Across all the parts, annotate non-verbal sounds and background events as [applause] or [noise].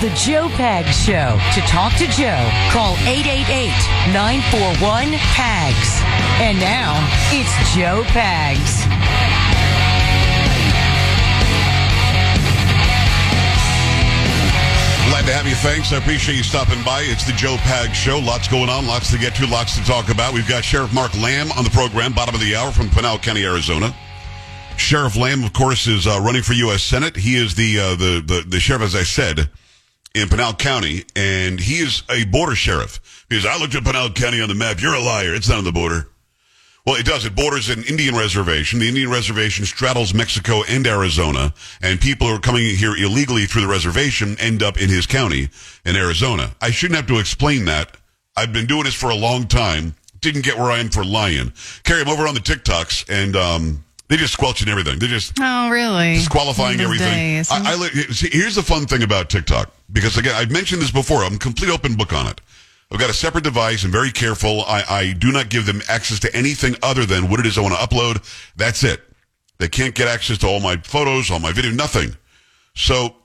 the Joe Pags Show. To talk to Joe, call 888-941-PAGS. And now, it's Joe Pags. Glad to have you. Thanks. I appreciate you stopping by. It's the Joe Pag Show. Lots going on, lots to get to, lots to talk about. We've got Sheriff Mark Lamb on the program, bottom of the hour from Pinal County, Arizona. Sheriff Lamb, of course, is uh, running for U.S. Senate. He is the, uh, the, the the sheriff, as I said, in Pinal County, and he is a border sheriff. Because I looked at Pinal County on the map. You're a liar. It's not on the border. Well, it does. It borders an Indian reservation. The Indian reservation straddles Mexico and Arizona, and people who are coming here illegally through the reservation end up in his county in Arizona. I shouldn't have to explain that. I've been doing this for a long time. Didn't get where I am for lying. Carry him over on the TikToks, and um, they just squelching everything. They just Oh, really? disqualifying everything. days. I, I, see, here's the fun thing about TikTok because again, I've mentioned this before. I'm a complete open book on it. I've got a separate device. I'm very careful. I, I do not give them access to anything other than what it is I want to upload. That's it. They can't get access to all my photos, all my video, nothing. So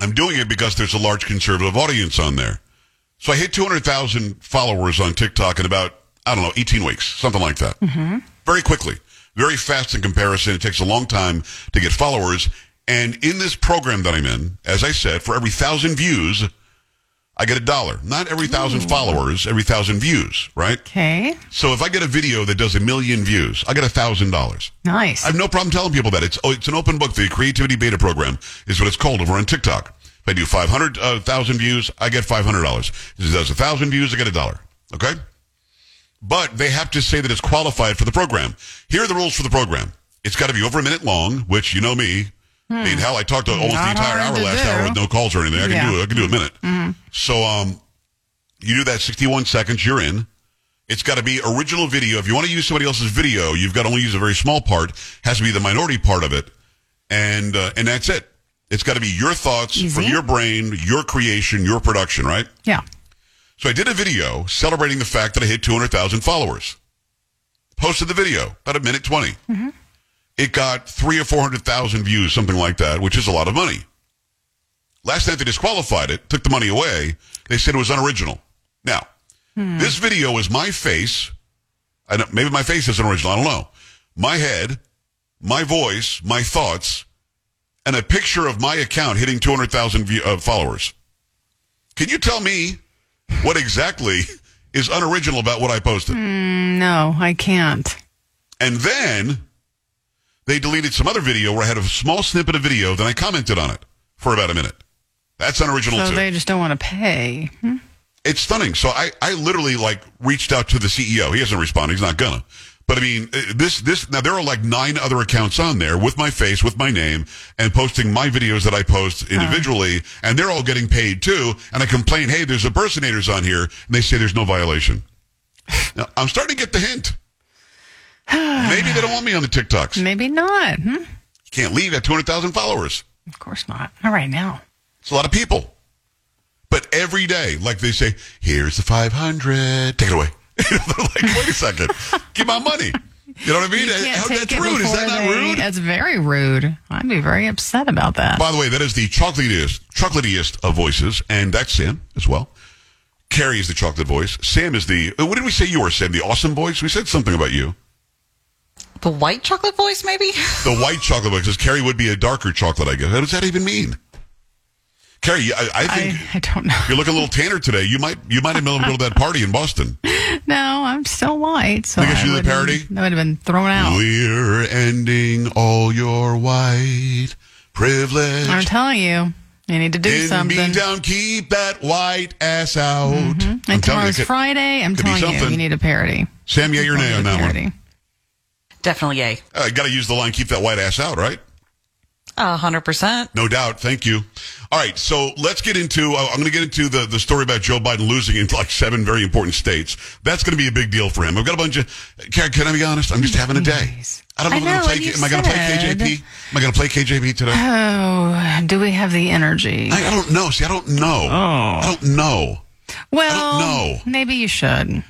I'm doing it because there's a large conservative audience on there. So I hit 200,000 followers on TikTok in about, I don't know, 18 weeks, something like that. Mm-hmm. Very quickly. Very fast in comparison. It takes a long time to get followers. And in this program that I'm in, as I said, for every thousand views, I get a dollar. Not every thousand followers, every thousand views, right? Okay. So if I get a video that does a million views, I get a thousand dollars. Nice. I have no problem telling people that. It's oh, it's an open book. The Creativity Beta Program is what it's called over on TikTok. If I do 500,000 uh, views, I get $500. If it does 1,000 views, I get a dollar. Okay? But they have to say that it's qualified for the program. Here are the rules for the program. It's got to be over a minute long, which you know me. I mean, hell, I talked to almost the entire hour last do. hour with no calls or anything. I can Yeah. do it. I can do a minute. So, um, you do that 61 seconds, you're in. It's got to be original video. If you want to use somebody else's video, you've got to only use a very small part. Has to be the minority part of it, and uh, and that's it. It's got to be your thoughts from your brain, your creation, your production, right? yeah. So I did a video celebrating the fact that I hit 200,000 followers. Posted the video, about a minute 20. It got three or 400,000 views, something like that, which is a lot of money. Last night they disqualified it, took the money away. They said it was unoriginal. Now, this video is my face. I don't, maybe my face isn't original. I don't know. My head, my voice, my thoughts, and a picture of my account hitting 200,000 view, uh, followers. Can you tell me what exactly is unoriginal about what I posted? No, I can't. And then they deleted some other video where I had a small snippet of video, then I commented on it for about a minute. That's unoriginal So too. they just don't want to pay. Hmm? it's stunning. So I, I literally like reached out to the CEO. He hasn't responded. He's not gonna. But I mean, uh, this, this, now there are like nine other accounts on there with my face, with my name, and posting my videos that I post individually, and they're all getting paid too. And I complain, hey, there's impersonators on here, and they say there's no violation. Now, I'm starting to get the hint. [sighs] Maybe they don't want me on the TikToks. Maybe not. Hmm? Can't leave at 200,000 followers. Of course not. Not right now. It's a lot of people. But every day, like they say, here's the 500. Take it away. [laughs] like, wait a second. Give my money. You know what I mean? You How- that's rude. Is that before not they- rude? That's very rude. I'd be very upset about that. By the way, that is the chocolatiest, chocolatiest of voices, and that's Sam as well. Carrie is the chocolate voice. Sam is the, uh, what did we say you were, Sam? The awesome voice? We said something about you. The white chocolate voice, maybe? The white chocolate voice, because Carrie would be a darker chocolate, I guess. What does that even mean? Carrie, I, I think I, I don't know. you're looking a little tanner today. You might, you might have been able to go to that party in Boston. [laughs] No, I'm still white. So I guess you do the wouldn't- parody? That would have been thrown out. We're ending all your white privilege. I'm telling you, you need to do In something. me down, keep that white ass out. Mm-hmm. I'm And telling you, tomorrow's could- Friday. I'm telling you, something. you need a parody. Sam, yeah, your You nay need on a that one. parody. Definitely yay. I got to use the line, keep that white ass out, right? A hundred percent. No doubt. Thank you. All right. So let's get into, uh, I'm going to get into the, the story about Joe Biden losing in like seven very important states. That's going to be a big deal for him. I've got a bunch of, can, can I be honest? I'm just having a day. I don't know, I if I'm know, play, am I going to play KJP? Am I going to play KJP today? Oh, do we have the energy? I, I don't know. See, I don't know. Oh. I don't know. well, know. maybe you should.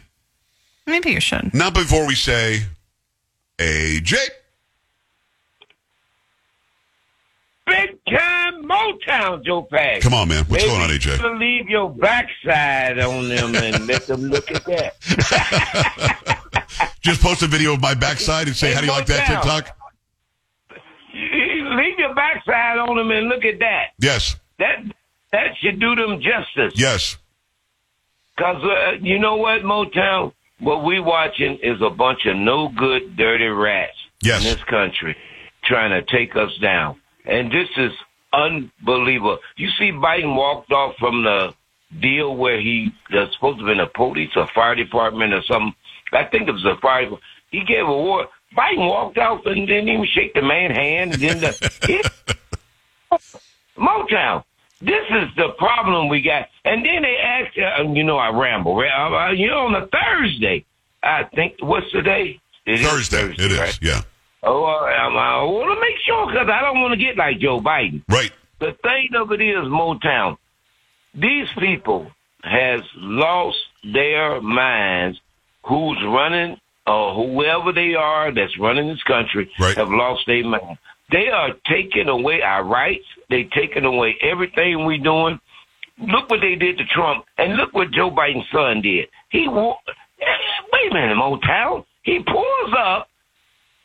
Maybe you should. Not before we say, AJ. Big time Motown, Joe Pags. Come on, man. What's Maybe going on, AJ? should leave your backside on them and let them look at that. [laughs] Just post a video of my backside and say, Hey, how do you like that TikTok? [laughs] Leave your backside on them and look at that. Yes. That that should do them justice. Yes. Cause uh, you know what, Motown, what we watching is a bunch of no good, dirty rats Yes. in this country trying to take us down, and this is unbelievable. You see, Biden walked off from the deal where he was supposed to be in the police or fire department or something. I think it was a fire. He gave a war. Biden walked off and didn't even shake the man's hand. And then the [laughs] Motown. This is the problem we got. And then they asked, uh, you know, I ramble. right? Uh, uh, you know, on a Thursday, I think, what's the day? It is Thursday. It is. right? Yeah. Oh, uh, um, I want to make sure because I don't want to get like Joe Biden. Right. The thing of it is, Motown, these people has lost their minds. Who's running or whoever they are that's running this country Right. have lost their mind. They are taking away our rights. They taking away everything we're doing. Look what they did to Trump, and look what Joe Biden's son did. He wa- wait a minute, Motown. He pulls up,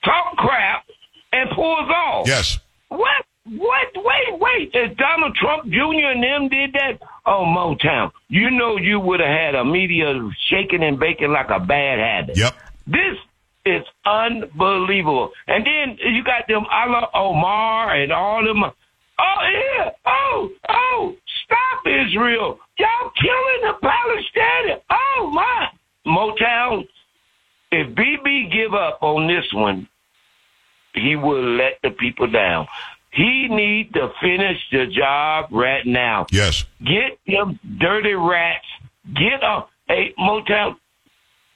talk crap, and pulls off. Yes. What? What? Wait, wait. If Donald Trump Jr. and them did that, oh, Motown, you know you would have had a media shaking and baking like a bad habit. Yep. This is unbelievable. And then you got them Ilhan Omar and all them. Oh, yeah. Oh, oh, stop Israel. Y'all killing the Palestinians. Oh, my. Motown, if Bibi give up on this one, he will let the people down. He need to finish the job right now. Yes. Get them dirty rats. Get up. Hey, Motown.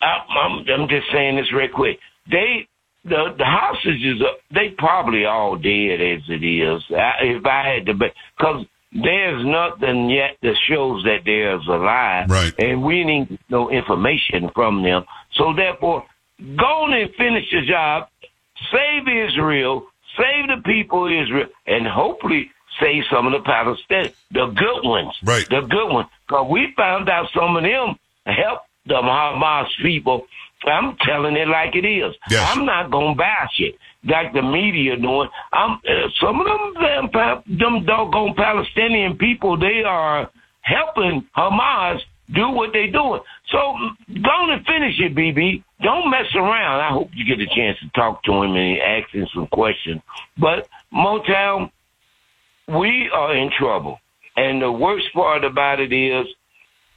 I, I'm, I'm just saying this real quick. They, the the hostages, are, they probably all dead as it is. I, if I had to, because there's nothing yet that shows that they're alive, Right. And we need no information from them. So therefore, go on and finish the job. Save Israel. Save the people of Israel, and hopefully save some of the Palestinians, the good ones, Right. The good ones, because we found out some of them help the Hamas people. I'm telling it like it is. Yes. I'm not gonna bash it like the media doing. I'm uh, some of them damn them doggone Palestinian people. They are helping Hamas do what they're doing. So go and finish it, Bibi. Don't mess around. I hope you get a chance to talk to him and ask him some questions. But Motown, we are in trouble. And the worst part about it is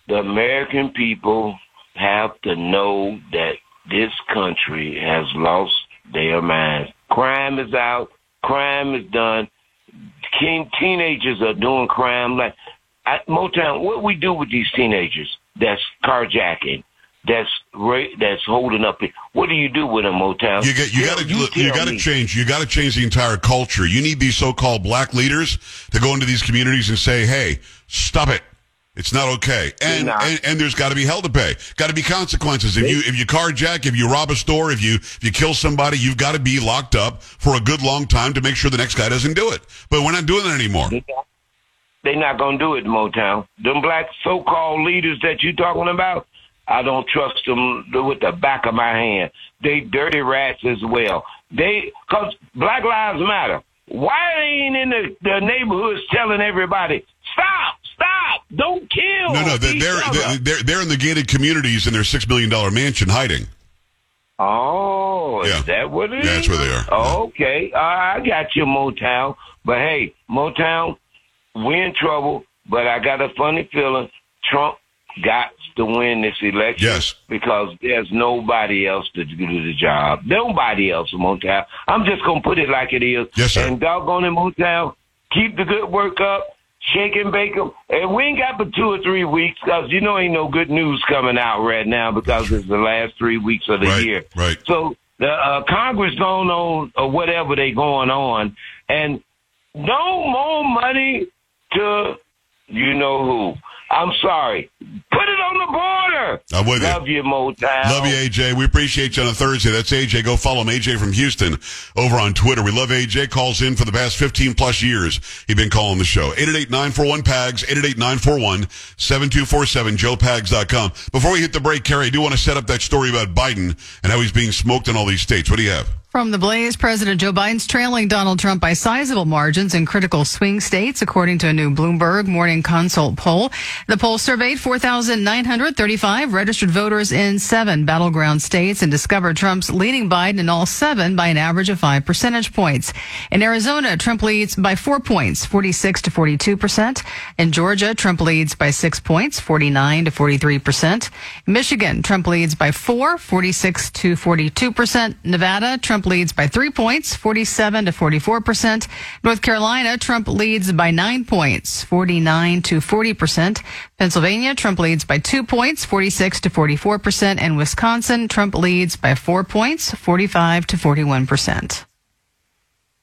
the American people have to know that this country has lost their minds. Crime is out. Crime is done. Teen, teenagers are doing crime like I, Motown. What we do with these teenagers that's carjacking, that's ra- that's holding up. What do you do with them, Motown? You get you got to you, tell got to change. You got to change the entire culture. You need these so-called black leaders to go into these communities and say, "Hey, stop it. It's not okay." And not. and, and there's got to be hell to pay. Got to be consequences. If you if you carjack, if you rob a store, if you if you kill somebody, you've got to be locked up for a good long time to make sure the next guy doesn't do it. But we're not doing that anymore. They not gonna do it, Motown. Them black so-called leaders that you talking about, I don't trust them with the back of my hand. They dirty rats as well. They, cause Black Lives Matter. Why they ain't in the, the neighborhoods telling everybody, stop, stop, don't kill. No, no, they're they're, they're they're in the gated communities in their six million dollar mansion hiding. Oh, Yeah. is that what it is? Yeah, that's where they are. Oh, okay. Uh, I got you, Motown. But hey, Motown, we're in trouble. But I got a funny feeling Trump got to win this election. Yes. Because there's nobody else to do the job. Nobody else, Motown. I'm just gonna put it like it is. Yes, sir. And doggone it, Motown, keep the good work up. Shake and bake 'em. And we ain't got but two or three weeks because you know ain't no good news coming out right now because it's the last three weeks of the Right, year. right. So the uh, Congress going on or whatever they going on, and no more money to you know who. I'm sorry. Put it on the border. I'm with you. Love you, Motown. Love you, AJ. We appreciate you on a Thursday. That's AJ. Go follow him, AJ from Houston, over on Twitter. We love AJ. Calls in for the past 15 plus years. He's been calling the show. 888-941-PAGS, 888-941-7247, joepags.com. Before we hit the break, Carrie, I do want to set up that story about Biden and how he's being smoked in all these states. What do you have? From the Blaze, President Joe Biden's trailing Donald Trump by sizable margins in critical swing states, according to a new Bloomberg Morning Consult poll. The poll surveyed 4,935 registered voters in seven battleground states and discovered Trump's leading Biden in all seven by an average of five percentage points. In Arizona, Trump leads by four points, 46 to 42 percent. In Georgia, Trump leads by six points, 49 to 43 percent. Michigan, Trump leads by four, 46 to 42 percent. Nevada, Trump leads by three points, 47 to 44 percent. North Carolina, Trump leads by nine points, 49 to 40 percent. Pennsylvania, Trump leads by two points, 46 to 44 percent. And Wisconsin, Trump leads by four points, 45 to 41 percent.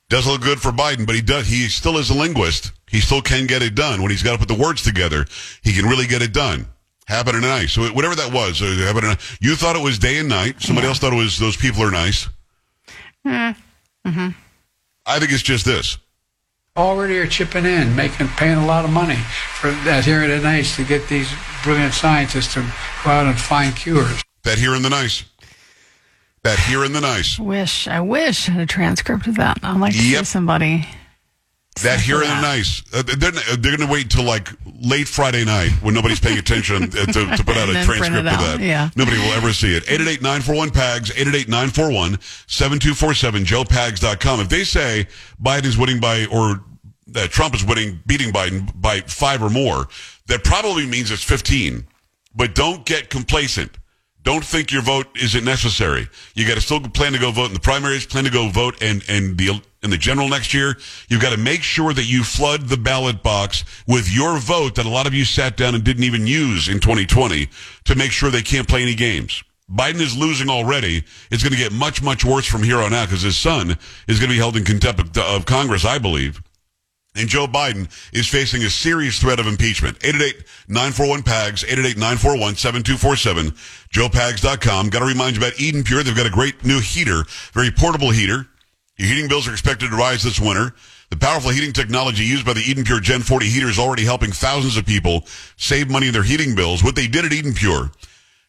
Does look good for Biden, but he does. He still is a linguist. He still can get it done. When he's got to put the words together, he can really get it done. Happening nice. So whatever that was, uh. You thought it was day and night. Somebody else thought it was those people are nice. Mm-hmm. I think it's just this. Already are chipping in, making paying a lot of money for that here in the nice to get these brilliant scientists to go out and find cures. That here in the nice. That here in the nice. Wish, I wish I had a transcript of that. I'd like to Yep. see somebody. That here in the nice. Uh, they're they're going to wait until like late Friday night when nobody's paying attention uh, to, to put out a And then print transcript of that. yeah. Nobody will ever see it. 888-941-PAGS, 888-941-7247, joepags.com. If they say Biden's winning by, or that Trump is winning, beating Biden by five or more, that probably means it's 15. But don't get complacent. Don't think your vote isn't necessary. You got to still plan to go vote in the primaries, plan to go vote and and the in the general next year. You've got to make sure that you flood the ballot box with your vote that a lot of you sat down and didn't even use in 2020 to make sure they can't play any games. Biden is losing already. It's going to get much, much worse from here on out because his son is going to be held in contempt of, of Congress, I believe. And Joe Biden is facing a serious threat of impeachment. 888-941-PAGS, 888-941-7247, joepags.com. Got to remind you about Eden Pure. They've got a great new heater, very portable heater. Your heating bills are expected to rise this winter. The powerful heating technology used by the Eden Pure Gen 40 heater is already helping thousands of people save money in their heating bills. What they did at Eden Pure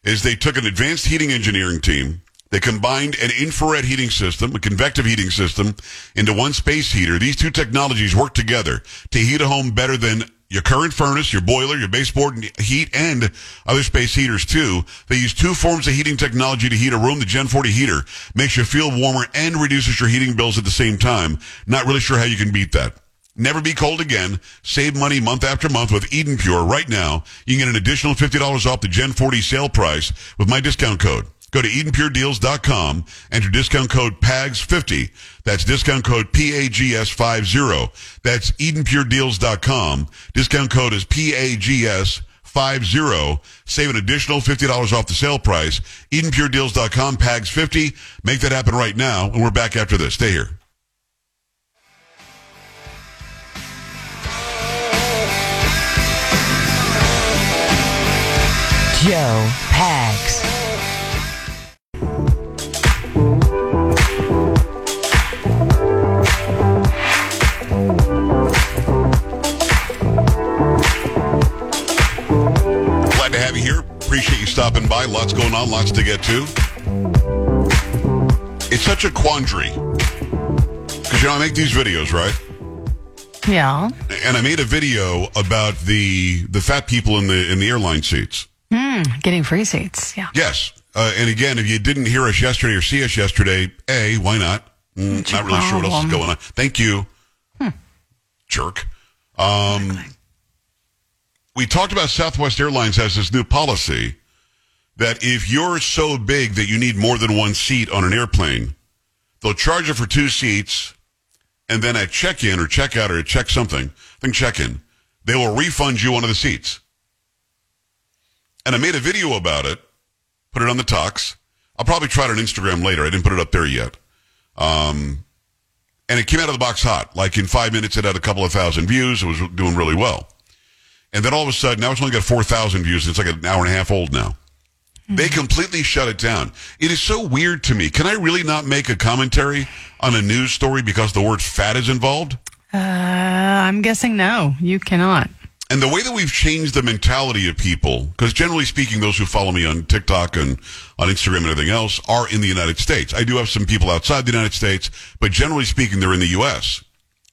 is they took an advanced heating engineering team. They combined an infrared heating system, a convective heating system, into one space heater. These two technologies work together to heat a home better than your current furnace, your boiler, your baseboard heat, and other space heaters too. They use two forms of heating technology to heat a room. The Gen 40 heater makes you feel warmer and reduces your heating bills at the same time. Not really sure how you can beat that. Never be cold again. Save money month after month with Eden Pure. Right now, you can get an additional $50 off the Gen 40 sale price with my discount code. Go to EdenPureDeals.com, enter discount code PAGS50. That's discount code PAGS50. That's EdenPureDeals.com. Discount code is PAGS50. Save an additional $50 off the sale price. EdenPureDeals.com, PAGS50. Make that happen right now, and we're back after this. Stay here. Joe Pags. Appreciate you stopping by. Lots going on, lots to get to. It's such a quandary. Because, you know, I make these videos, right? Yeah. And I made a video about the the fat people in the in the airline seats. Getting free seats. Yeah. Yes. Uh, and again, if you didn't hear us yesterday or see us yesterday, A, why not? Mm, not really sure what else is going on. Thank you. Jerk. Um, we talked about Southwest Airlines has this new policy that if you're so big that you need more than one seat on an airplane, they'll charge you for two seats, and then at check-in or check-out or check something, I think check-in, they will refund you one of the seats. And I made a video about it, put it on the talks. I'll probably try it on Instagram later. I didn't put it up there yet. Um, and it came out of the box hot. Like in five minutes, it had a couple of thousand views. It was doing really well. And then all of a sudden, now it's only got 4,000 views. It's like an hour and a half old now. They completely shut it down. It is so weird to me. Can I really not make a commentary on a news story because the word fat is involved? Uh, I'm guessing no, you cannot. And the way that we've changed the mentality of people, because generally speaking, those who follow me on TikTok and on Instagram and everything else are in the United States. I do have some people outside the United States, but generally speaking, they're in the U.S.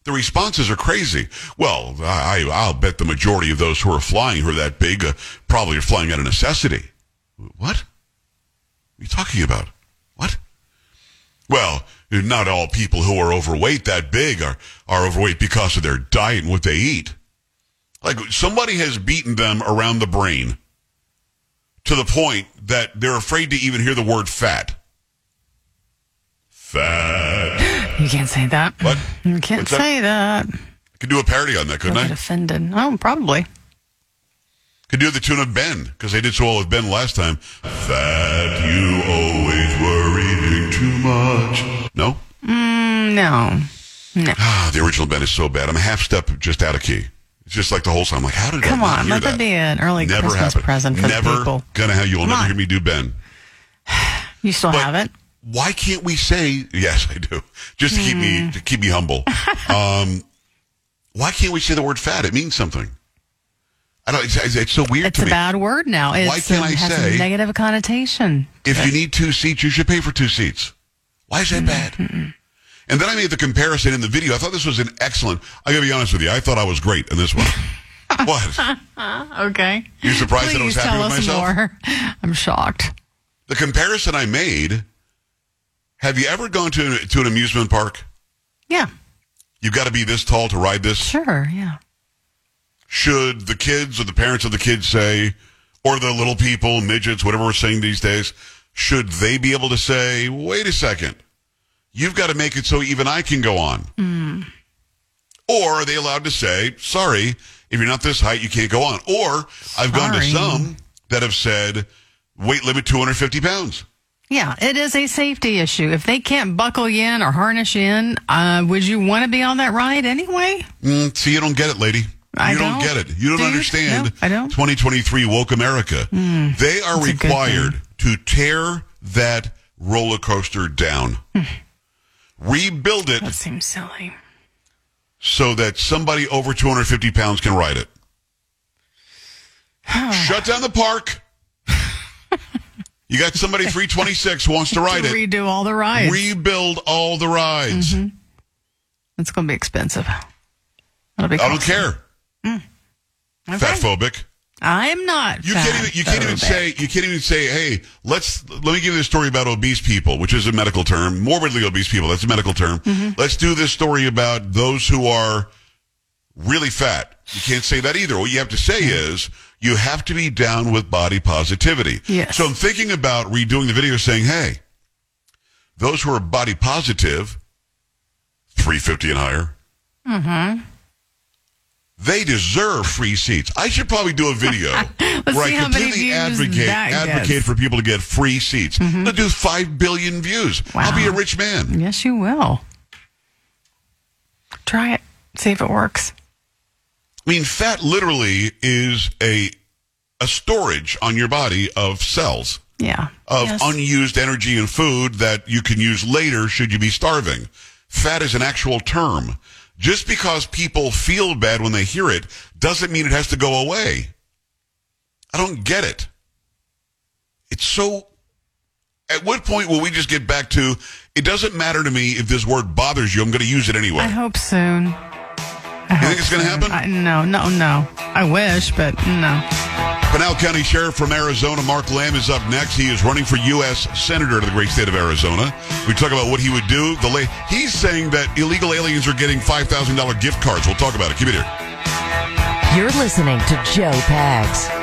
The responses are crazy. Well, I, I'll bet the majority of those who are flying who are that big uh, probably are flying out of necessity. What? What are you talking about? What? Well, not all people who are overweight that big are, are overweight because of their diet and what they eat. Like somebody has beaten them around the brain to the point that they're afraid to even hear the word fat. Fat. You can't say that. What? You can't What's say that. I could do a parody on that, couldn't get I? offended. Oh, probably. Could do the tune of Ben because they did so well with Ben last time. That you always were eating too much. No, Mm, no. [sighs] ah, the original Ben is so bad. I'm a half step just out of key. It's just like the whole song. I'm like, how did Come I on, let that be an early Never Christmas happened. present for the never people. gonna have. You'll never hear me do Ben. [sighs] You still But have it? Why can't we say yes? I do, just to keep me Hmm. to keep me humble. [laughs] um, why can't we say the word fat? It means something. I don't. It's, it's, it's so weird It's a me. bad word now. It's, Why can't um, I say- a negative connotation. If you need two seats, you should pay for two seats. Why is that bad? And then I made the comparison in the video. I thought this was an excellent. I gotta be honest with you. I thought I was great in this one. [laughs] what? Okay. You surprised that I was Please happy tell with us myself? more. I'm shocked. The comparison I made. Have you ever gone to to an amusement park? Yeah, You've got to be this tall to ride this. sure. Yeah. Should the kids or the parents of the kids say, or the little people, midgets, whatever we're saying these days, should they be able to say, wait a second, you've got to make it so even I can go on? Hmm. Or are they allowed to say, sorry, if you're not this height, you can't go on? Or I've gone to some that have said, weight limit 250 pounds. Yeah, it is a safety issue. If they can't buckle you in or harness you in, uh, would you want to be on that ride anyway? Mm, see, you don't get it, lady. I you don't. don't. get it. You don't Do you? understand. No, I don't. Hmm. 2023 woke America. they are that's a good required to tear that roller coaster down, rebuild it That seems silly. so that somebody over 250 pounds can ride it. [sighs] Shut down the park. You got somebody [laughs] 326 who wants to ride to it. redo all the rides. Rebuild all the rides. it's going to be expensive. It'll be I don't care. Okay. Fat phobic. I'm not. You can't even you can't even say you can't even say, hey, let's let me give you this story about obese people, which is a medical term. Morbidly obese people, that's a medical term. Mm-hmm. Let's do this story about those who are really fat. You can't say that either. What you have to say is you have to be down with body positivity. Yes. So I'm thinking about redoing the video saying, hey, those who are body positive, 350 and higher, Mm-hmm. they deserve free seats. I should probably do a video [laughs] where I completely advocate advocate gets. for people to get free seats. I'll do five billion views. I'll be a rich man. Yes, you will. Try it. See if it works. I mean, fat literally is a a storage on your body of cells Yeah. of Yes. unused energy and food that you can use later should you be starving. Fat is an actual term. Just because people feel bad when they hear it doesn't mean it has to go away. I don't get it. It's so. At what point will we just get back to it doesn't matter to me if this word bothers you, I'm going to use it anyway? I hope soon. I You think it's going to happen? I, no, no, no. I wish, but no. Pinal County Sheriff from Arizona, Mark Lamb, is up next. He is running for U.S. Senator to the great state of Arizona. We talk about what he would do. The la- He's saying that illegal aliens are getting $5,000 gift cards. We'll talk about it. Keep it here. You're listening to Joe Pags.